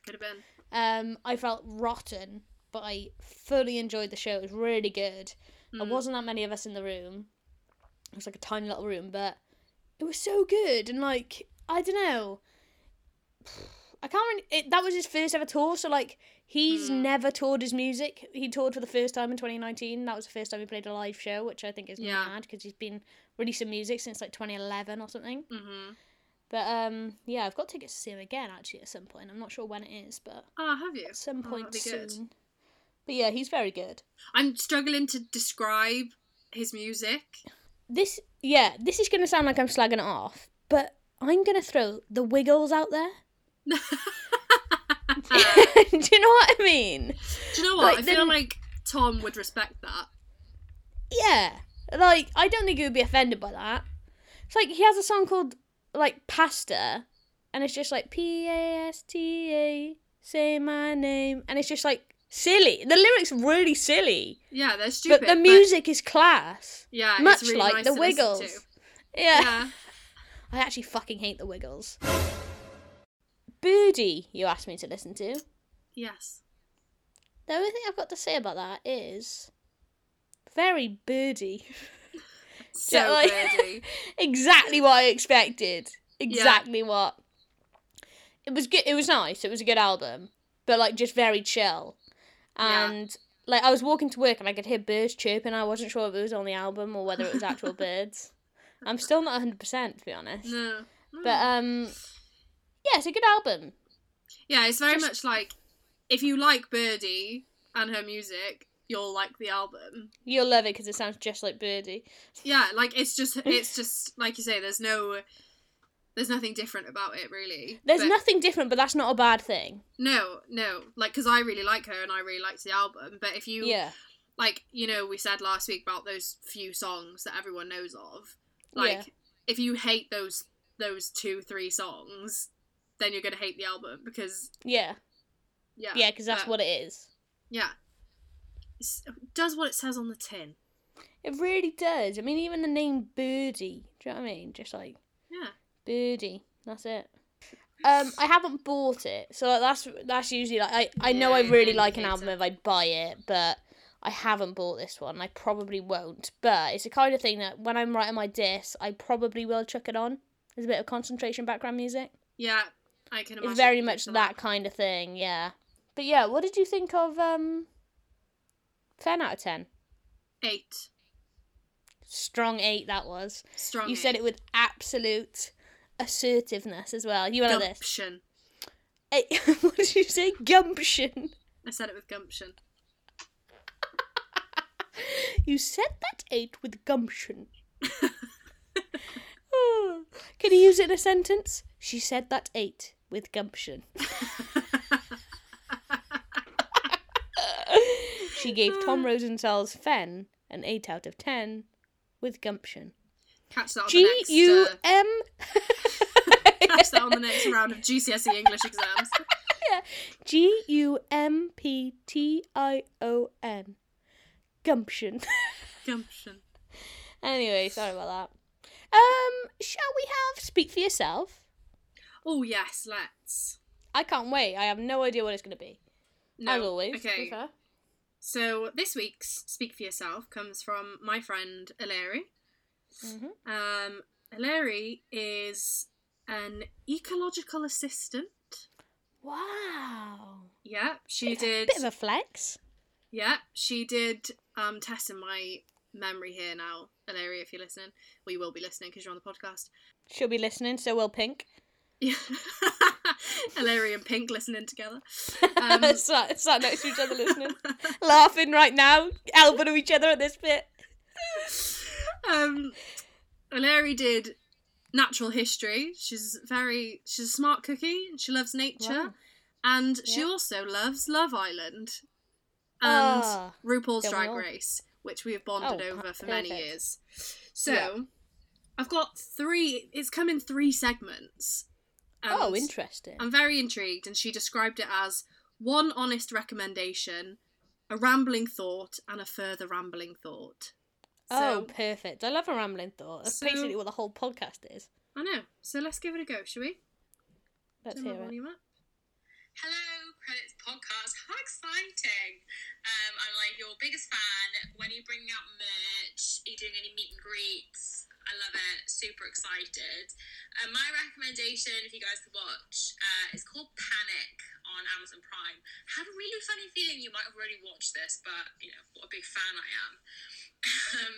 could have been Um, I felt rotten, but I fully enjoyed the show. It was really good. There Mm. wasn't that many of us in the room. It was like a tiny little room, but it was so good. And like, I don't know. I can't really. It, that was his first ever tour, so like, he's Mm. never toured his music. He toured for the first time in 2019. That was the first time he played a live show, which I think is Yeah. mad because he's been releasing music since like 2011 or something. mm-hmm. But um, yeah, I've got tickets to see him again actually at some point. I'm not sure when it is, but oh have you at some Oh, point that'd be good. soon. But yeah, he's very good. i'm struggling to describe his music This yeah, this is gonna sound like I'm slagging it off, but I'm gonna throw the Wiggles out there. <laughs> do you know what I mean? Do you know what Like, i feel like tom would respect that Yeah, like I don't think he would be offended by that. It's like he has a song called like Pasta, and it's just like P A S T A, say my name, and it's just like silly. The lyrics are really silly, yeah they're stupid but the music is class. yeah it's much really like nice the to listen to. Wiggles. Yeah. yeah <laughs> I actually fucking hate the Wiggles. Birdy, you asked me to listen to. yes The only thing I've got to say about that is very birdie. <laughs> <laughs> so like- birdie. <laughs> exactly what I expected. Exactly what. It was good. It was nice. It was a good album, but like just very chill. Yeah. And like I was walking to work and I could hear birds chirping. I wasn't sure if it was on the album or whether it was actual birds. I'm still not 100% to be honest. No. But um yeah, it's a good album. yeah, it's very just- much like if you like Birdy and her music, you'll like the album. You'll love it because it sounds just like Birdy. Yeah, like it's just <laughs> it's just like you say. There's no. There's nothing different about it, really. There's But- nothing different, but that's not a bad thing. No, no. Like, because I really like her and I really liked the album. But if you Yeah. like you know we said last week about those few songs that everyone knows of like Yeah. if you hate those those two three songs then you're gonna hate the album because Yeah. yeah Yeah, because that's but- what it is. yeah It's- it does what it says on the tin It really does. I mean, even the name Birdy. Do you know what I mean? Just like yeah Birdy. That's it. Um, I haven't bought it, so that's that's usually like I I know I really like an album it. if I buy it, but I haven't bought this one. I probably won't, but it's the kind of thing that when I'm writing my diss, I probably will chuck it on. There's a bit of concentration background music. yeah i can imagine It's very much for that kind of thing, yeah. But yeah, what did you think of um? Ten out of ten. eight Strong eight that was. strong You said it with absolute assertiveness as well. You went like this. gumption <laughs> what did you say? Gumption. i said it with gumption <laughs> You said that eight with gumption. <laughs> Oh, Can you use it in a sentence? She said that eight with gumption. <laughs> She gave Tom <laughs> Rosenthal's Fen an eight out of ten with gumption. catch that on the next U uh, <laughs> catch that on the next round of GCSE English exams. Yeah. G U M P T I O N. Gumption. Gumption. anyway, sorry about that. Um, shall we have Speak for Yourself? Oh yes, let's. I can't wait. I have no idea what it's going to be. No. As always. to be Okay. fair. So this week's Speak for Yourself comes from my friend Hilary. Mhm. Um, Hilary is an ecological assistant. Wow. Yeah, she Bit of a- Bit of a flex. Yeah, she did. Um, testing my memory here now, Hilary. If you're listening, well, you will be listening because you're on the podcast. She'll be listening, so will Pink. <laughs> Yeah, Hilary and Pink listening together. <laughs> Um, sat, sat next to each other listening. <laughs> Laughing right now, elbowing each other at this bit. um, Larry did natural history. She's very she's a smart cookie. She loves nature, Wow. and she also loves Love Island and Ah, RuPaul's Drag? Race, which we have bonded Oh, over for many years. So Yeah. I've got three. It's come in three segments. Oh, interesting. I'm very intrigued, and she described it as one honest recommendation, a rambling thought, and a further rambling thought. oh, perfect. I love a rambling thought. That's So- basically what the whole podcast is. I know. So let's give it a go, shall we? Let's Turn my hear it. Hello, Credits Podcast. How exciting! Um, I'm like your biggest fan. When are you bringing out merch? Are you doing any meet and greets? I love it. Super excited. Um, my recommendation, if you guys could watch, uh, is called Panic on Amazon Prime. I have a really funny feeling you might have already watched this, but you know what a big fan I am. <laughs> um,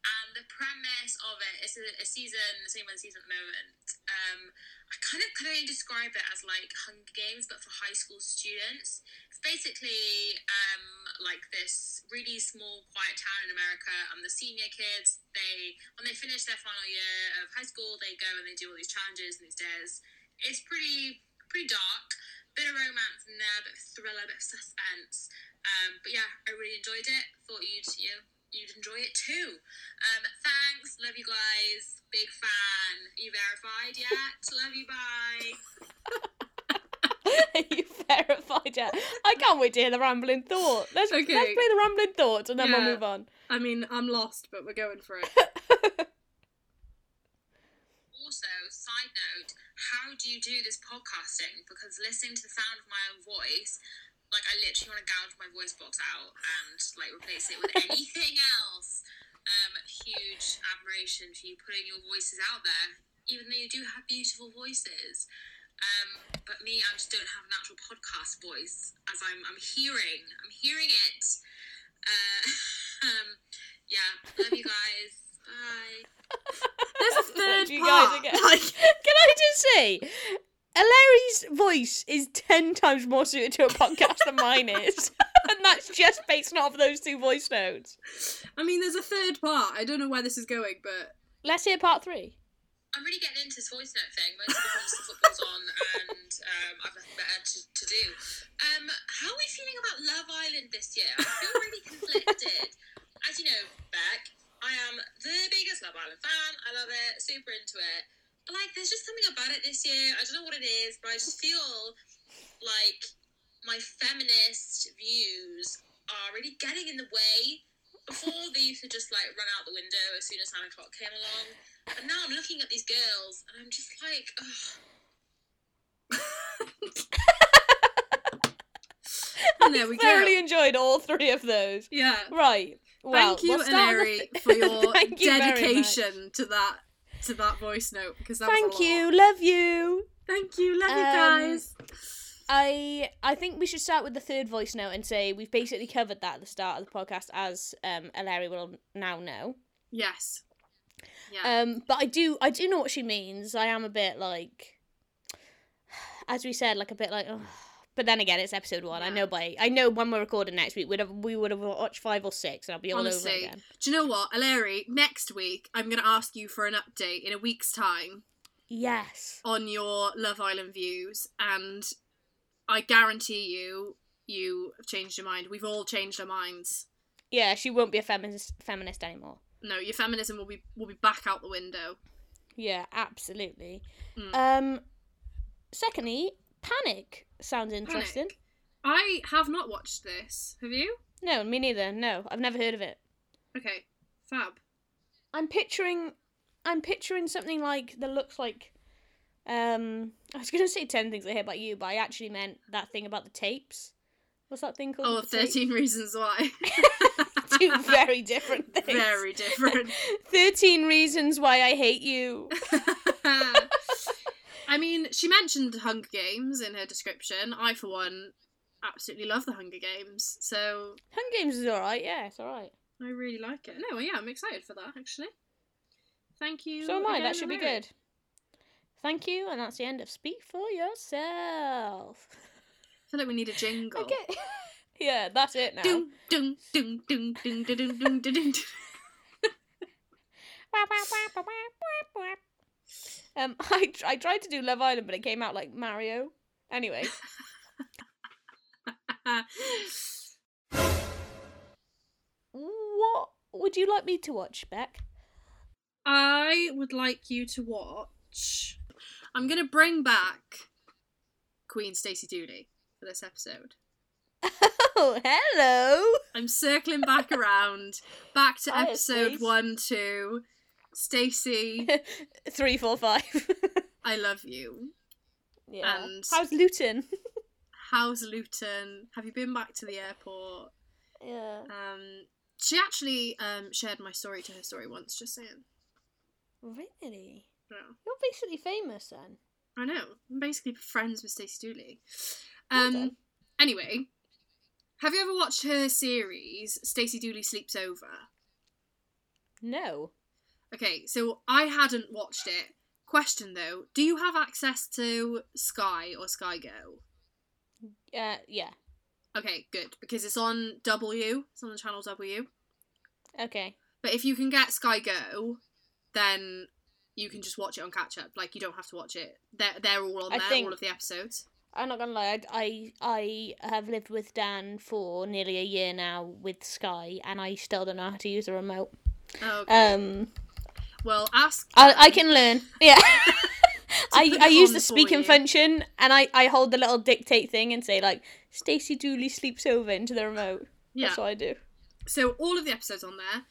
and the premise of it is a, a season, the same one season at the moment. Um, I kind of kind of describe it as like Hunger Games, but for high school students. It's basically um, like this really small, quiet town in America, and the senior kids they when they finish their final year of high school, they go and they do all these challenges and these days. It's pretty pretty dark, bit of romance in there, bit of thriller, bit of suspense. Um, but yeah, I really enjoyed it. Thought you'd you you'd enjoy it too. Um, thanks, love you guys, big fan. You verified yet? <laughs> love you, bye. <laughs> you verified it. I can't wait to hear the rambling thought. Let's, let's play the rambling thoughts and then we'll move on. I mean, I'm lost, but we're going for it. <laughs> Also, side note, how do you do this podcasting? Because listening to the sound of my own voice, like I literally want to gouge my voice box out and like replace it with anything <laughs> else. Um, huge admiration for you putting your voices out there, even though you do have beautiful voices. Um, but me, I just don't have a natural podcast voice, as I'm I'm hearing I'm hearing it. Uh, <laughs> um, yeah, love you guys. Bye. <laughs> There's a third you guys part. again. Like, Can I just say, Larry's voice is ten times more suited to a podcast than mine is, <laughs> and that's just based off those two voice notes. I mean, there's a third part. I don't know where this is going, but Let's hear part three. I'm really getting into this voice note thing, mostly because the football's on and um, I've nothing better to, to do. Um, how are we feeling about Love Island this year? I feel really conflicted. As you know, Beck, I am the biggest Love Island fan. I love it, super into it. But like, there's just something about it this year. I don't know what it is, but I just feel like my feminist views are really getting in the way. Before they used to just like run out the window as soon as nine o'clock came along, and now I'm looking at these girls and I'm just like, ugh. and <laughs> there we Thoroughly go. enjoyed all three of those. Yeah. Right. Well, Thank you, we'll start Aneri, <laughs> for your you dedication to that <laughs> to that voice note because that was a Thank you. Love you. Thank you. Love you Um, guys. I I think we should start with the third voice note and say we've basically covered that at the start of the podcast, as um Larry will now know. Yes. Yeah. Um, but I do I do know what she means. I am a bit like, <sighs> as we said, like a bit like. ugh. But then again, it's episode one. I know by I know when we're recording next week, we'd have we would have watched five or six, and I'll be all over Honestly, again. do you know what, Aleri? Next week, I'm going to ask you for an update in a week's time Yes. on your Love Island views, and I guarantee you, you have changed your mind. We've all changed our minds. Yeah, she won't be a feminist feminist anymore. No, your feminism will be will be back out the window. Yeah, absolutely. Mm. Um, secondly, Panic sounds interesting. Panic. I have not watched this. Have you? No, me neither. No, I've never heard of it. Okay, fab. I'm picturing, I'm picturing something like that looks like. Um, I was gonna <laughs> say ten things I hear about you, but I actually meant that thing about the tapes. What's that thing called? Oh, with the tape? 13 Reasons Why. <laughs> Two <laughs> very different things. Very different. Thirteen reasons why I hate you. I mean, she mentioned Hunger Games in her description. I, for one, absolutely love the Hunger Games, so Hunger Games is alright. Yeah, it's alright. I really like it. No, yeah, I'm excited for that actually. Thank you. So am I. That should be good. Thank you, and that's the end of Speak for Yourself. I feel like we need a jingle. Okay. <laughs> yeah, that's it now. Dun, dun, dun, dun, dun, dun, dun, dun, dun, dun. <laughs> Um, <laughs> I tr- I tried to do Love Island, but it came out like Mario. Anyway, what would you like me to watch, Beck? I would like you to watch. I'm gonna bring back Queen Stacey Dooley for this episode. Oh, hello. I'm circling back around, back to Hi, episode Stace. one, two. Stacey, <laughs> Three, four, five. <laughs> I love you. yeah. And- How's Luton? <laughs> How's Luton? Have you been back to the airport? yeah. Um, she actually um shared my story to her story once. Just saying. Really? Yeah. You're basically famous then. I know. I'm basically friends with Stacey Dooley. Um. Anyway, have you ever watched her series Stacey Dooley Sleeps Over? No. Okay, so I hadn't watched it. Question though, do you have access to Sky or Sky Go? Uh, yeah. Okay, good because it's on W. It's on the channel W. Okay. But if you can get Sky Go, then you can just watch it on catch up. Like you don't have to watch it. They're they're all on I there, think- all of the episodes. I'm not gonna lie. I, I have lived with Dan for nearly a year now with Sky, and I still don't know how to use a remote. Okay. Um, well, ask. I I um, can learn. Yeah. <laughs> <laughs> I, I use the speaking function and I, I hold the little dictate thing and say like Stacey Dooley sleeps over into the remote. Yeah. That's what I do. So all of the episodes on there.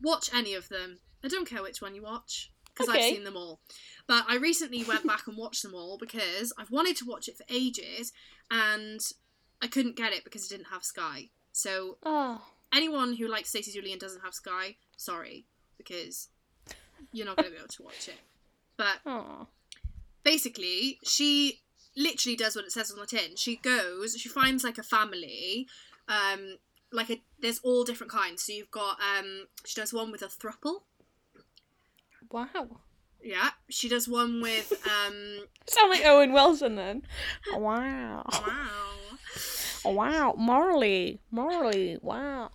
Watch any of them. I don't care which one you watch because I've seen them all. But I recently went back and watched them all because I've wanted to watch it for ages and I couldn't get it because it didn't have Sky. So Oh. anyone who likes Stacey Dooley and doesn't have Sky, sorry, because you're not going to be able to watch it. But Oh. basically, she literally does what it says on the tin. She goes, she finds like a family, um, like a there's all different kinds. So you've got um, she does one with a thruple. Wow. Yeah, she does one with um, <laughs> Sound like Owen Wilson then. Wow. wow. Wow. Morally. Morally. Wow.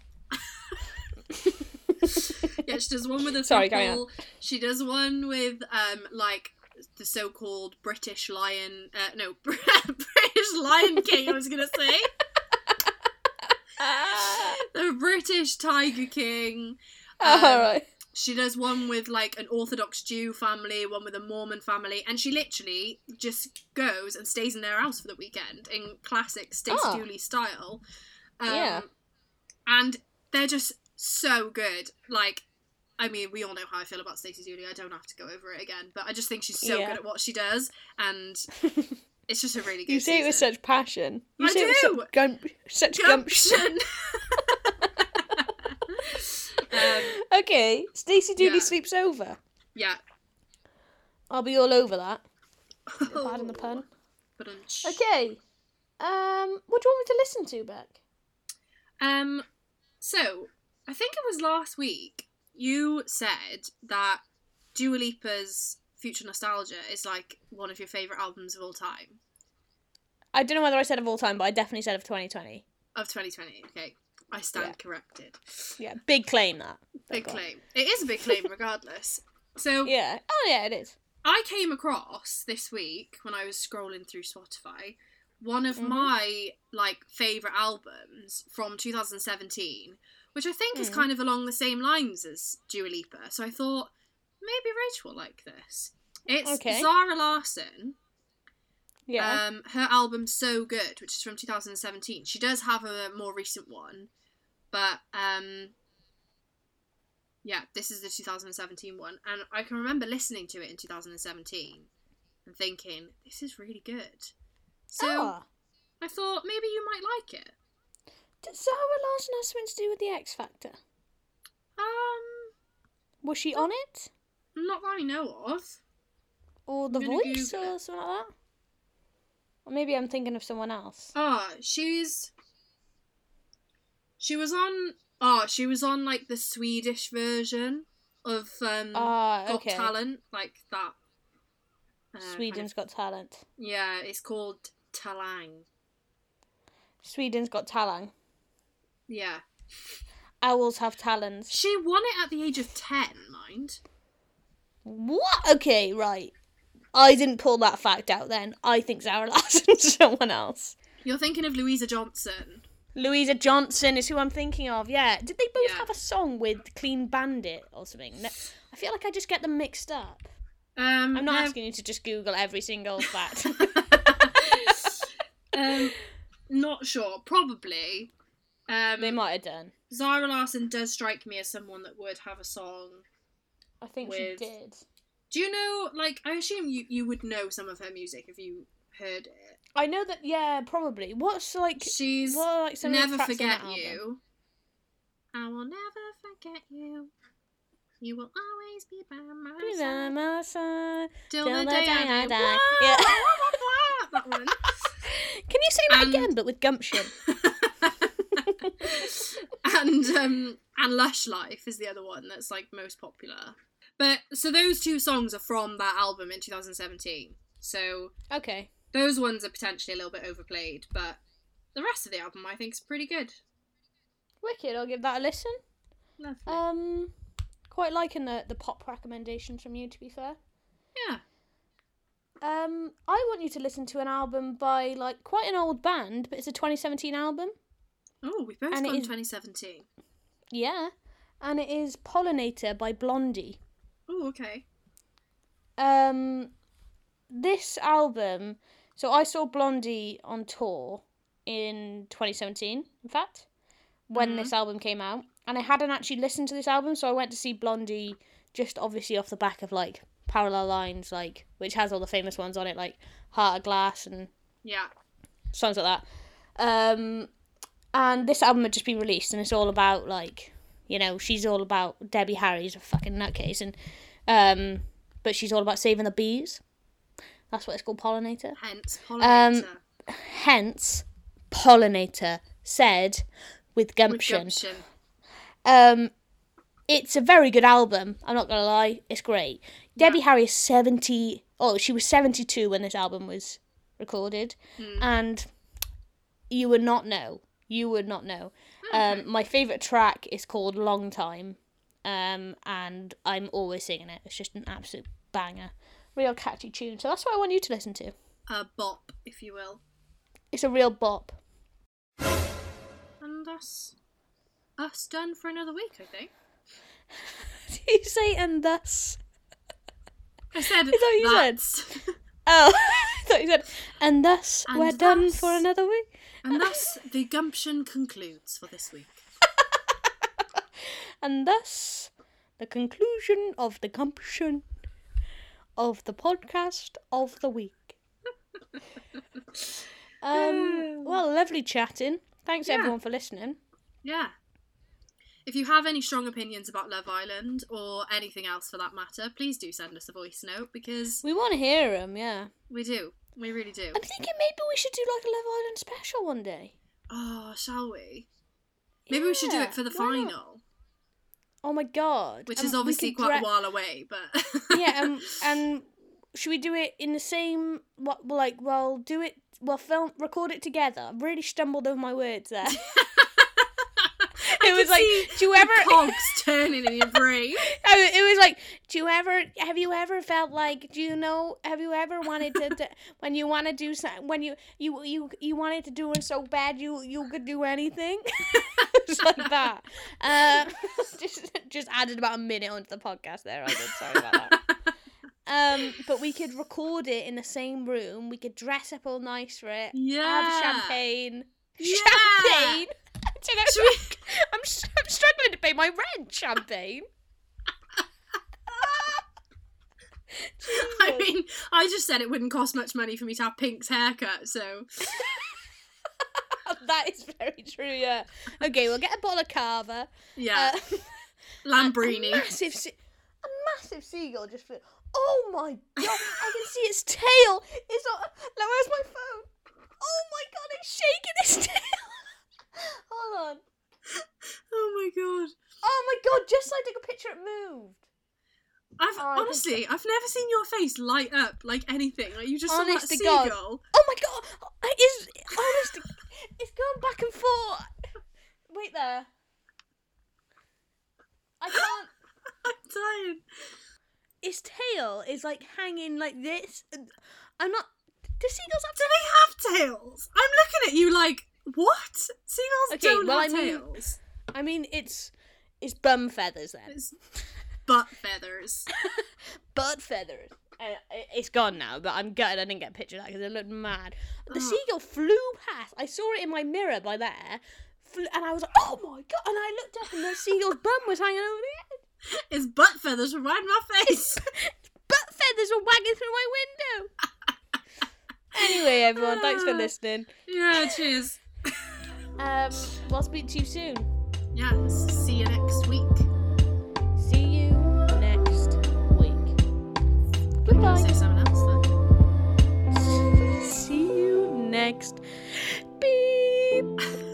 Yeah, she does one with a <laughs> Sorry, thruple. She does one with um, like the so-called British lion. Uh, no, <laughs> British Lion King. I was gonna say <laughs> the British Tiger King. Um, Alright. She does one with like an Orthodox Jew family, one with a Mormon family, and she literally just goes and stays in their house for the weekend in classic Stacey Ah. Dooley style. Um, Yeah. And they're just so good. Like, I mean, we all know how I feel about Stacey Dooley. I don't have to go over it again, but I just think she's so Yeah. good at what she does, and <laughs> it's just a really good. You say it with such passion. You I say it with do. such, gum- such gumption. gumption. <laughs> <laughs> um, Okay, Stacey Dooley Yeah. sleeps over. yeah. I'll be all over that. Pardon the pun. Okay. Um, what do you want me to listen to, Beck? Um, so I think it was last week you said that Dua Lipa's Future Nostalgia is like one of your favorite albums of all time I don't know whether I said of all time, but I definitely said of 2020. of 2020. Okay, I stand Yeah. corrected. Yeah, big claim that. Big Go on. claim. It is a big claim, <laughs> regardless. So Yeah. Oh yeah, it is. I came across this week when I was scrolling through Spotify one of Mhm. my like favorite albums from 2017, which I think is Mhm. kind of along the same lines as Dua Lipa. So I thought maybe Rachel will like this. It's Okay. Zara Larsson. Yeah. Um, her album "So Good," which is from 2017. She does have a more recent one, but um, yeah, this is the 2017 one, and I can remember listening to it in 2017 and thinking this is really good. So Ah. I thought maybe you might like it. Does Zara Larsson have something to do with the X Factor? Um, Was she on it? not that I know of. Or The Voice Google or something like that? Or maybe I'm thinking of someone else. Ah, she's she was on. Oh, she was on like the Swedish version of um Ah, Got. Talent, like that. uh, kind of- Got Talent. yeah, it's called Talang. Sweden's Got Talent. Yeah, Owls have talons. she won it at the age of ten. Mind. What? Okay, right. I didn't pull that fact out then. I think Zara <laughs> Larsson's someone else. You're thinking of Louisa Johnson. Louisa Johnson is who I'm thinking of. Yeah. Did they both Yeah. have a song with Clean Bandit or something? No, I feel like I just get them mixed up. Um, I'm not no- asking you to just Google every single fact. <laughs> um, not sure. Probably. Um, they might have done. Zara Larsson does strike me as someone that would have a song. I think With- she did. Do you know? Like, I assume you you would know some of her music if you heard it. I know that. Yeah, probably. What's like? She's What are, like some never forget you. I will never forget you. You will always be by my Be by my side. till the the day, day I I die. die. Yeah. that one. <laughs> Can you say that And- again, but with gumption? <laughs> and um and Lush Life is the other one that's like most popular. But so those two songs are from that album in 2017. So Okay. those ones are potentially a little bit overplayed, but the rest of the album I think is pretty good. Wicked. I'll give that a listen. Lovely. Um, quite liking the the pop recommendations from you. To be fair. yeah. Um, I want you to listen to an album by like quite an old band, but it's a 2017 album. Oh, we both And it got is- 2017. Yeah, and it is Pollinator by Blondie. Oh, okay. Um, this album. So I saw Blondie on tour in 2017. In fact, when Mhm. this album came out, and I hadn't actually listened to this album, so I went to see Blondie just obviously off the back of like Parallel Lines, like which has all the famous ones on it, like Heart of Glass and Yeah. songs like that. Um, and this album had just been released, and it's all about like, you know, she's all about Debbie Harry's a fucking nutcase, and um, but she's all about saving the bees. That's what it's called, pollinator. Hence pollinator. Hence, pollinator said with with gumption. gumption. Um, it's a very good album. I'm not gonna lie, it's great. Debbie Harry is seventy. Oh, she was seventy-two when this album was recorded, Hmm. and you would not know. You would not know. Um, my favorite track is called "Long Time," um, and I'm always singing it. It's just an absolute banger, real catchy tune. So that's what I want you to listen to. A bop, if you will. It's a real bop. And that's us done for another week, I think. <laughs> Did you say and thus? I said <laughs> that what you said? <laughs> Oh, I thought you said, and thus And we're done for another week. And thus the gumption concludes for this week. <laughs> And thus, the conclusion of the gumption of the podcast of the week. <laughs> um, well, lovely chatting. Thanks Yeah. everyone for listening. Yeah. If you have any strong opinions about Love Island or anything else for that matter, please do send us a voice note because We want to hear them, yeah. we do. We really do. I'm thinking maybe we should do like a Love Island special one day. Oh, shall we? Maybe we should do it for the why not? final, Oh my god! which And is obviously quite dre- a while away, but <laughs> yeah, um, and should we do it in the same? What like? Well, do it. Well, film, record it together. I've really stumbled over my words there. <laughs> <laughs> It was like, do you ever? <laughs> cogs turning in your brain. I- it was like, do you ever? Have you ever felt like? Do you know? Have you ever wanted to? to <laughs> when you want to do something, when you you you you wanted to do it so bad, you you could do anything. just like that. Uh, just just added about a minute onto the podcast there. I did. Sorry about that. Um, but we could record it in the same room. We could dress up all nice for it. Yeah. Have champagne. Yeah. Champagne. Do you we- I'm, I'm struggling to pay my rent. Champagne. I mean, I just said it wouldn't cost much money for me to have Pink's haircut, so <laughs> that is very true. Yeah. Okay, we'll get a bottle of cava. yeah, Uh, <laughs> Lambrini. A massive, se- a massive seagull just. flew- Oh my god! I can see its tail. It's on. Now where's my phone? Oh my god! It's shaking its <laughs> tail. <gasps> Hold on. Oh my god. Oh my god! Just I took a picture, it moved. I've Oh, honestly, I've never seen your face light up like anything. Like you just saw that Honest to God. Oh my god! It's honest. it's going back and forth. Wait there. I can't. <laughs> I'm dying. Its tail is like hanging like this. I'm not. Do seagulls have Do they have tails? I'm looking at you like, what? Seagulls Okay, don't well, have I mean- tails. I mean, it's it's bum feathers then. It's butt feathers. <laughs> Butt feathers. Uh, it- it's gone now, but I'm gutted I didn't get a picture of that because it looked mad. The Oh. seagull flew past. I saw it in my mirror by there, fl- and I was like, "Oh my god!" And I looked up, and the seagull's bum was hanging over the edge. Its butt feathers were right in my <laughs> face. Butt feathers were wagging through my window. <laughs> anyway, everyone, thanks for listening. yeah, cheers. Um, we'll speak to you soon. Yeah, see you next week. See you next week. Goodbye. Say something else then. <laughs> see you next. Beep. <laughs>